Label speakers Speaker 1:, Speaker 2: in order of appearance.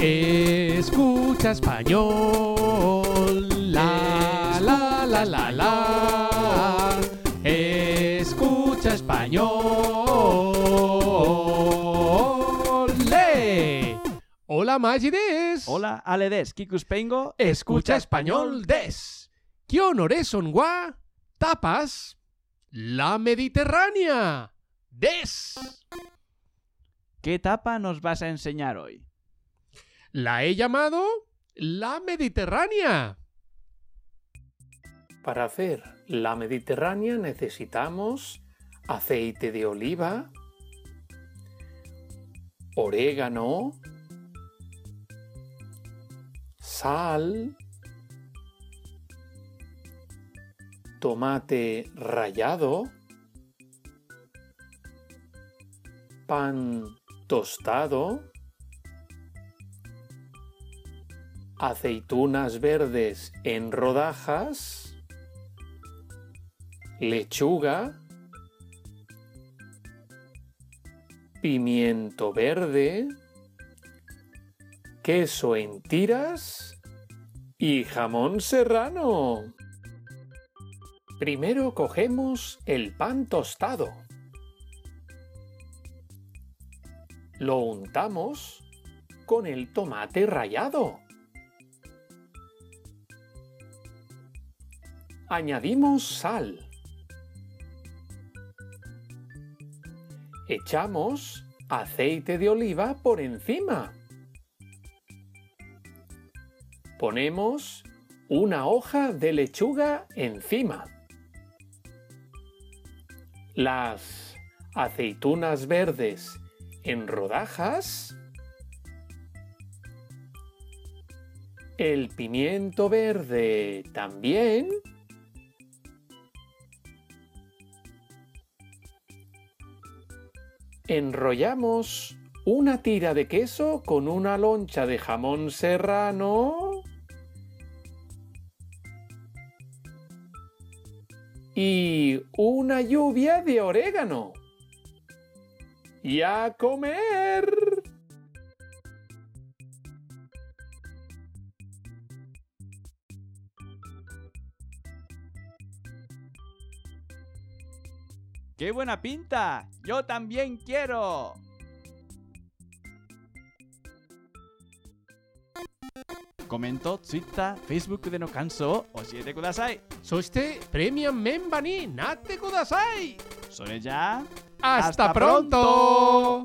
Speaker 1: Escucha español. La la la la la. Escucha español. ¡Le! Hola Magides.
Speaker 2: Hola, Aledes, Kikuspengo.
Speaker 1: Escucha español des. ¿Qué honores son gua? Tapas. La Mediterránea. Des.
Speaker 2: ¿Qué tapa nos vas a enseñar hoy?
Speaker 1: La he llamado la Mediterránea.
Speaker 3: Para hacer la mediterránea necesitamos aceite de oliva, orégano, sal, tomate rallado, pan tostado, aceitunas verdes en rodajas, lechuga, pimiento verde, queso en tiras y jamón serrano. Primero cogemos el pan tostado. Lo untamos con el tomate rallado. Añadimos sal. Echamos aceite de oliva por encima. Ponemos una hoja de lechuga encima. Las aceitunas verdes en rodajas. El pimiento verde también. Enrollamos una tira de queso con una loncha de jamón serrano. Y una lluvia de orégano. ¡Y a comer!
Speaker 2: ¡Qué buena pinta! ¡Yo también quiero! コメント、ツイッター、フェイスブックでの感想を教えてください。
Speaker 1: そしてプレミアムメンバーになってください。
Speaker 2: それじゃあ、
Speaker 1: ¡Hasta
Speaker 2: ¡Hasta pronto!
Speaker 1: pronto!